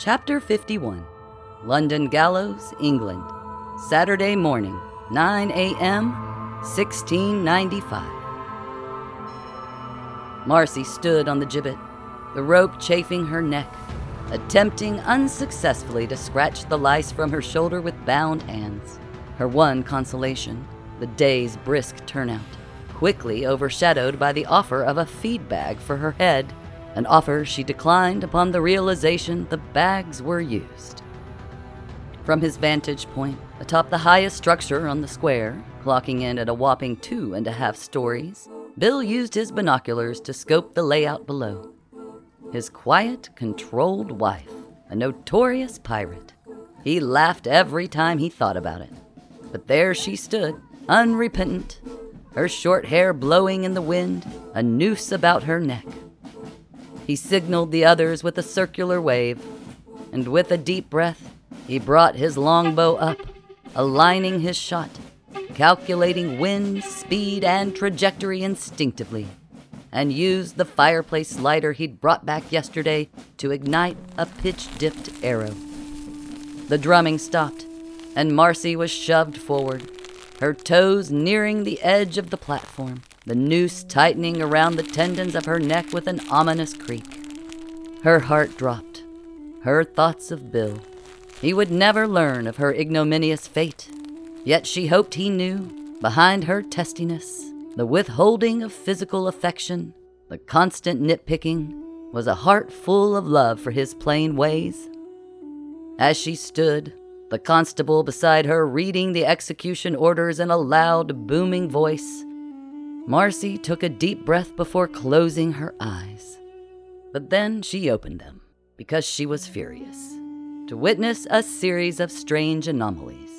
Chapter 51 London Gallows, England. Saturday morning, 9 a.m., 1695. Marci stood on the gibbet, the rope chafing her neck, attempting unsuccessfully to scratch the lice from her shoulder with bound hands. Her one consolation, the day's brisk turnout, quickly overshadowed by the offer of a feed bag for her head, an offer she declined upon the realization the bags were used. From his vantage point, atop the highest structure on the square, clocking in at a whopping two and a half stories, Bill used his binoculars to scope the layout below. His quiet, controlled wife, a notorious pirate. He laughed every time he thought about it. But there she stood, unrepentant, her short hair blowing in the wind, a noose about her neck. He signaled the others with a circular wave, and with a deep breath, he brought his longbow up, aligning his shot, calculating wind, speed, and trajectory instinctively, and used the fireplace lighter he'd brought back yesterday to ignite a pitch dipped arrow. The drumming stopped, and Marci was shoved forward, her toes nearing the edge of the platform, the noose tightening around the tendons of her neck with an ominous creak. Her heart dropped, her thoughts of Bill. He would never learn of her ignominious fate, yet she hoped he knew, behind her testiness, the withholding of physical affection, the constant nitpicking, was a heart full of love for his plain ways. As she stood, the constable beside her reading the execution orders in a loud, booming voice, Marci took a deep breath before closing her eyes. But then she opened them because she was furious to witness a series of strange anomalies.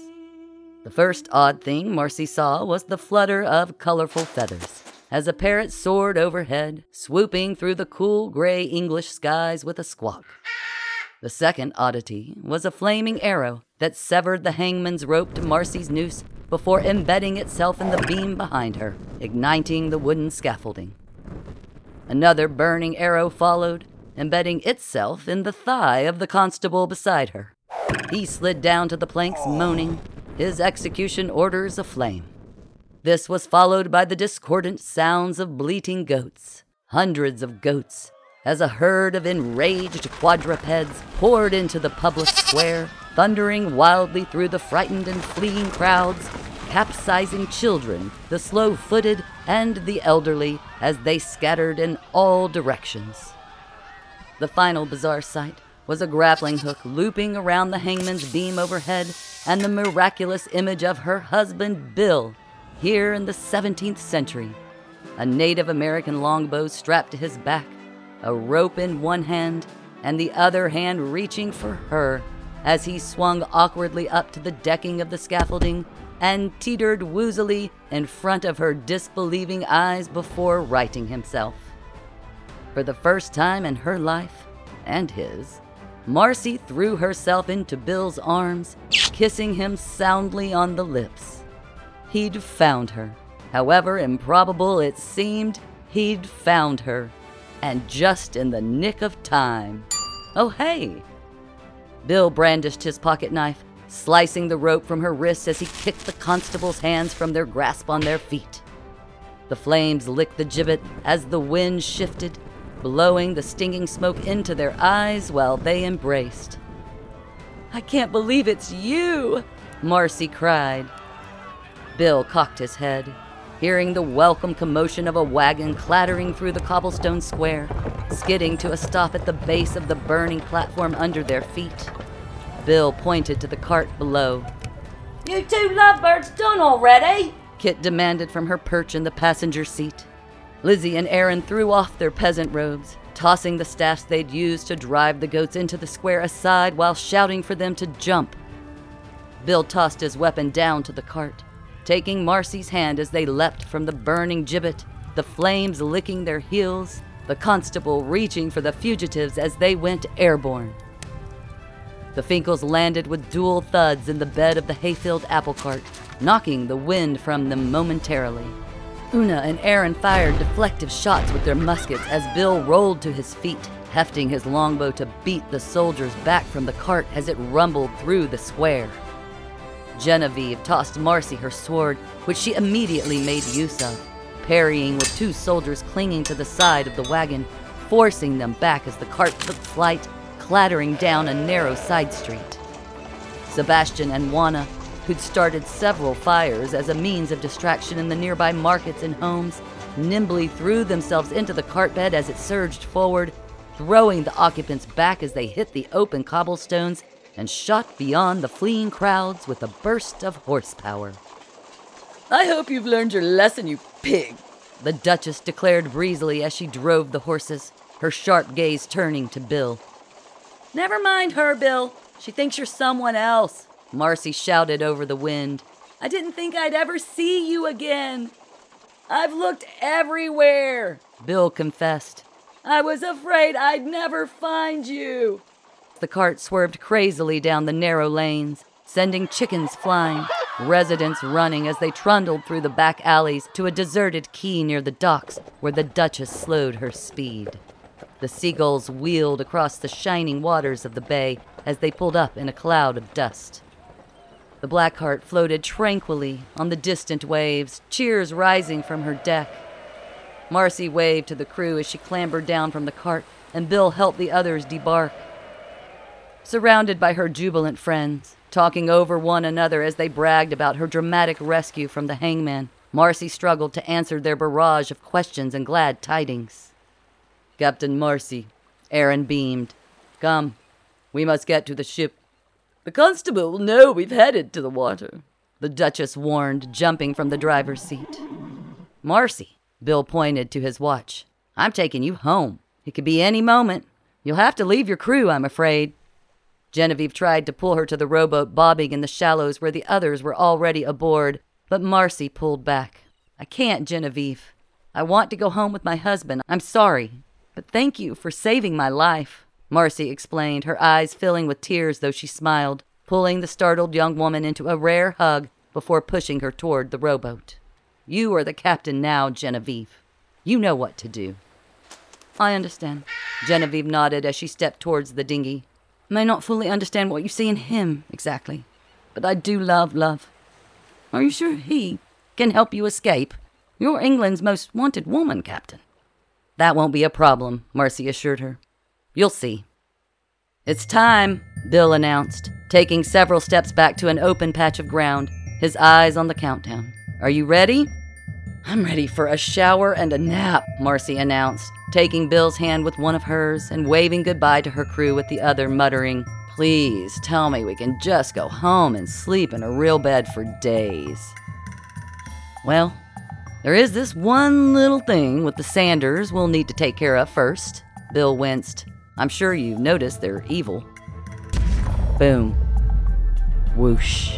The first odd thing Marci saw was the flutter of colorful feathers as a parrot soared overhead, swooping through the cool gray English skies with a squawk. The second oddity was a flaming arrow that severed the hangman's rope to Marci's noose before embedding itself in the beam behind her, igniting the wooden scaffolding. Another burning arrow followed, embedding itself in the thigh of the constable beside her. He slid down to the planks, moaning, his execution orders aflame. This was followed by the discordant sounds of bleating goats, hundreds of goats, as a herd of enraged quadrupeds poured into the public square, thundering wildly through the frightened and fleeing crowds, capsizing children, the slow footed, and the elderly as they scattered in all directions. The final bizarre sight was a grappling hook looping around the hangman's beam overhead and the miraculous image of her husband, Bill, here in the 17th century. A Native American longbow strapped to his back, a rope in one hand, and the other hand reaching for her as he swung awkwardly up to the decking of the scaffolding and teetered woozily in front of her disbelieving eyes before righting himself. For the first time in her life, and his, Marci threw herself into Bill's arms, kissing him soundly on the lips. He'd found her. However improbable it seemed, he'd found her and just in the nick of time. Oh, hey! Bill brandished his pocket knife, slicing the rope from her wrists as he kicked the constable's hands from their grasp on their feet. The flames licked the gibbet as the wind shifted, blowing the stinging smoke into their eyes while they embraced. I can't believe it's you, Marci cried. Bill cocked his head, hearing the welcome commotion of a wagon clattering through the cobblestone square, skidding to a stop at the base of the burning platform under their feet. Bill pointed to the cart below. You two lovebirds done already? Kit demanded from her perch in the passenger seat. Lizzie and Aaron threw off their peasant robes, tossing the staffs they'd used to drive the goats into the square aside while shouting for them to jump. Bill tossed his weapon down to the cart taking Marci's hand as they leapt from the burning gibbet, the flames licking their heels, the constable reaching for the fugitives as they went airborne. The Finkles landed with dual thuds in the bed of the hay-filled apple cart, knocking the wind from them momentarily. Una and Aaron fired deflective shots with their muskets as Bill rolled to his feet, hefting his longbow to beat the soldiers back from the cart as it rumbled through the square. Genevieve tossed Marci her sword, which she immediately made use of, parrying with two soldiers clinging to the side of the wagon, forcing them back as the cart took flight, clattering down a narrow side street. Sebastian and Juana, who'd started several fires as a means of distraction in the nearby markets and homes, nimbly threw themselves into the cart bed as it surged forward, throwing the occupants back as they hit the open cobblestones and shot beyond the fleeing crowds with a burst of horsepower. I hope you've learned your lesson, you pig, the Duchess declared breezily as she drove the horses, her sharp gaze turning to Bill. Never mind her, Bill. She thinks you're someone else, Marci shouted over the wind. I didn't think I'd ever see you again. I've looked everywhere, Bill confessed. I was afraid I'd never find you. The cart swerved crazily down the narrow lanes, sending chickens flying, residents running as they trundled through the back alleys to a deserted quay near the docks where the Duchess slowed her speed. The seagulls wheeled across the shining waters of the bay as they pulled up in a cloud of dust. The black cart floated tranquilly on the distant waves, cheers rising from her deck. Marci waved to the crew as she clambered down from the cart, and Bill helped the others debark surrounded by her jubilant friends, talking over one another as they bragged about her dramatic rescue from the hangman. Marci struggled to answer their barrage of questions and glad tidings. Captain Marci, Aaron beamed. Come, we must get to the ship. The constable will know we've headed to the water, the Duchess warned, jumping from the driver's seat. Marci, Bill pointed to his watch. I'm taking you home. It could be any moment. You'll have to leave your crew, I'm afraid. Genevieve tried to pull her to the rowboat bobbing in the shallows where the others were already aboard, but Marci pulled back. I can't, Genevieve. I want to go home with my husband. I'm sorry, but thank you for saving my life, Marci explained, her eyes filling with tears though she smiled, pulling the startled young woman into a rare hug before pushing her toward the rowboat. You are the captain now, Genevieve. You know what to do. I understand. Genevieve nodded as she stepped towards the dinghy may not fully understand what you see in him exactly, but I do love love. Are you sure he can help you escape? You're England's most wanted woman, Captain. That won't be a problem, Marci assured her. You'll see. It's time, Bill announced, taking several steps back to an open patch of ground, his eyes on the countdown. Are you ready? I'm ready for a shower and a nap, Marci announced, taking Bill's hand with one of hers and waving goodbye to her crew with the other, muttering, Please tell me we can just go home and sleep in a real bed for days. Well, there is this one little thing with the Sanders we'll need to take care of first. Bill winced. I'm sure you've noticed they're evil. Boom. Whoosh.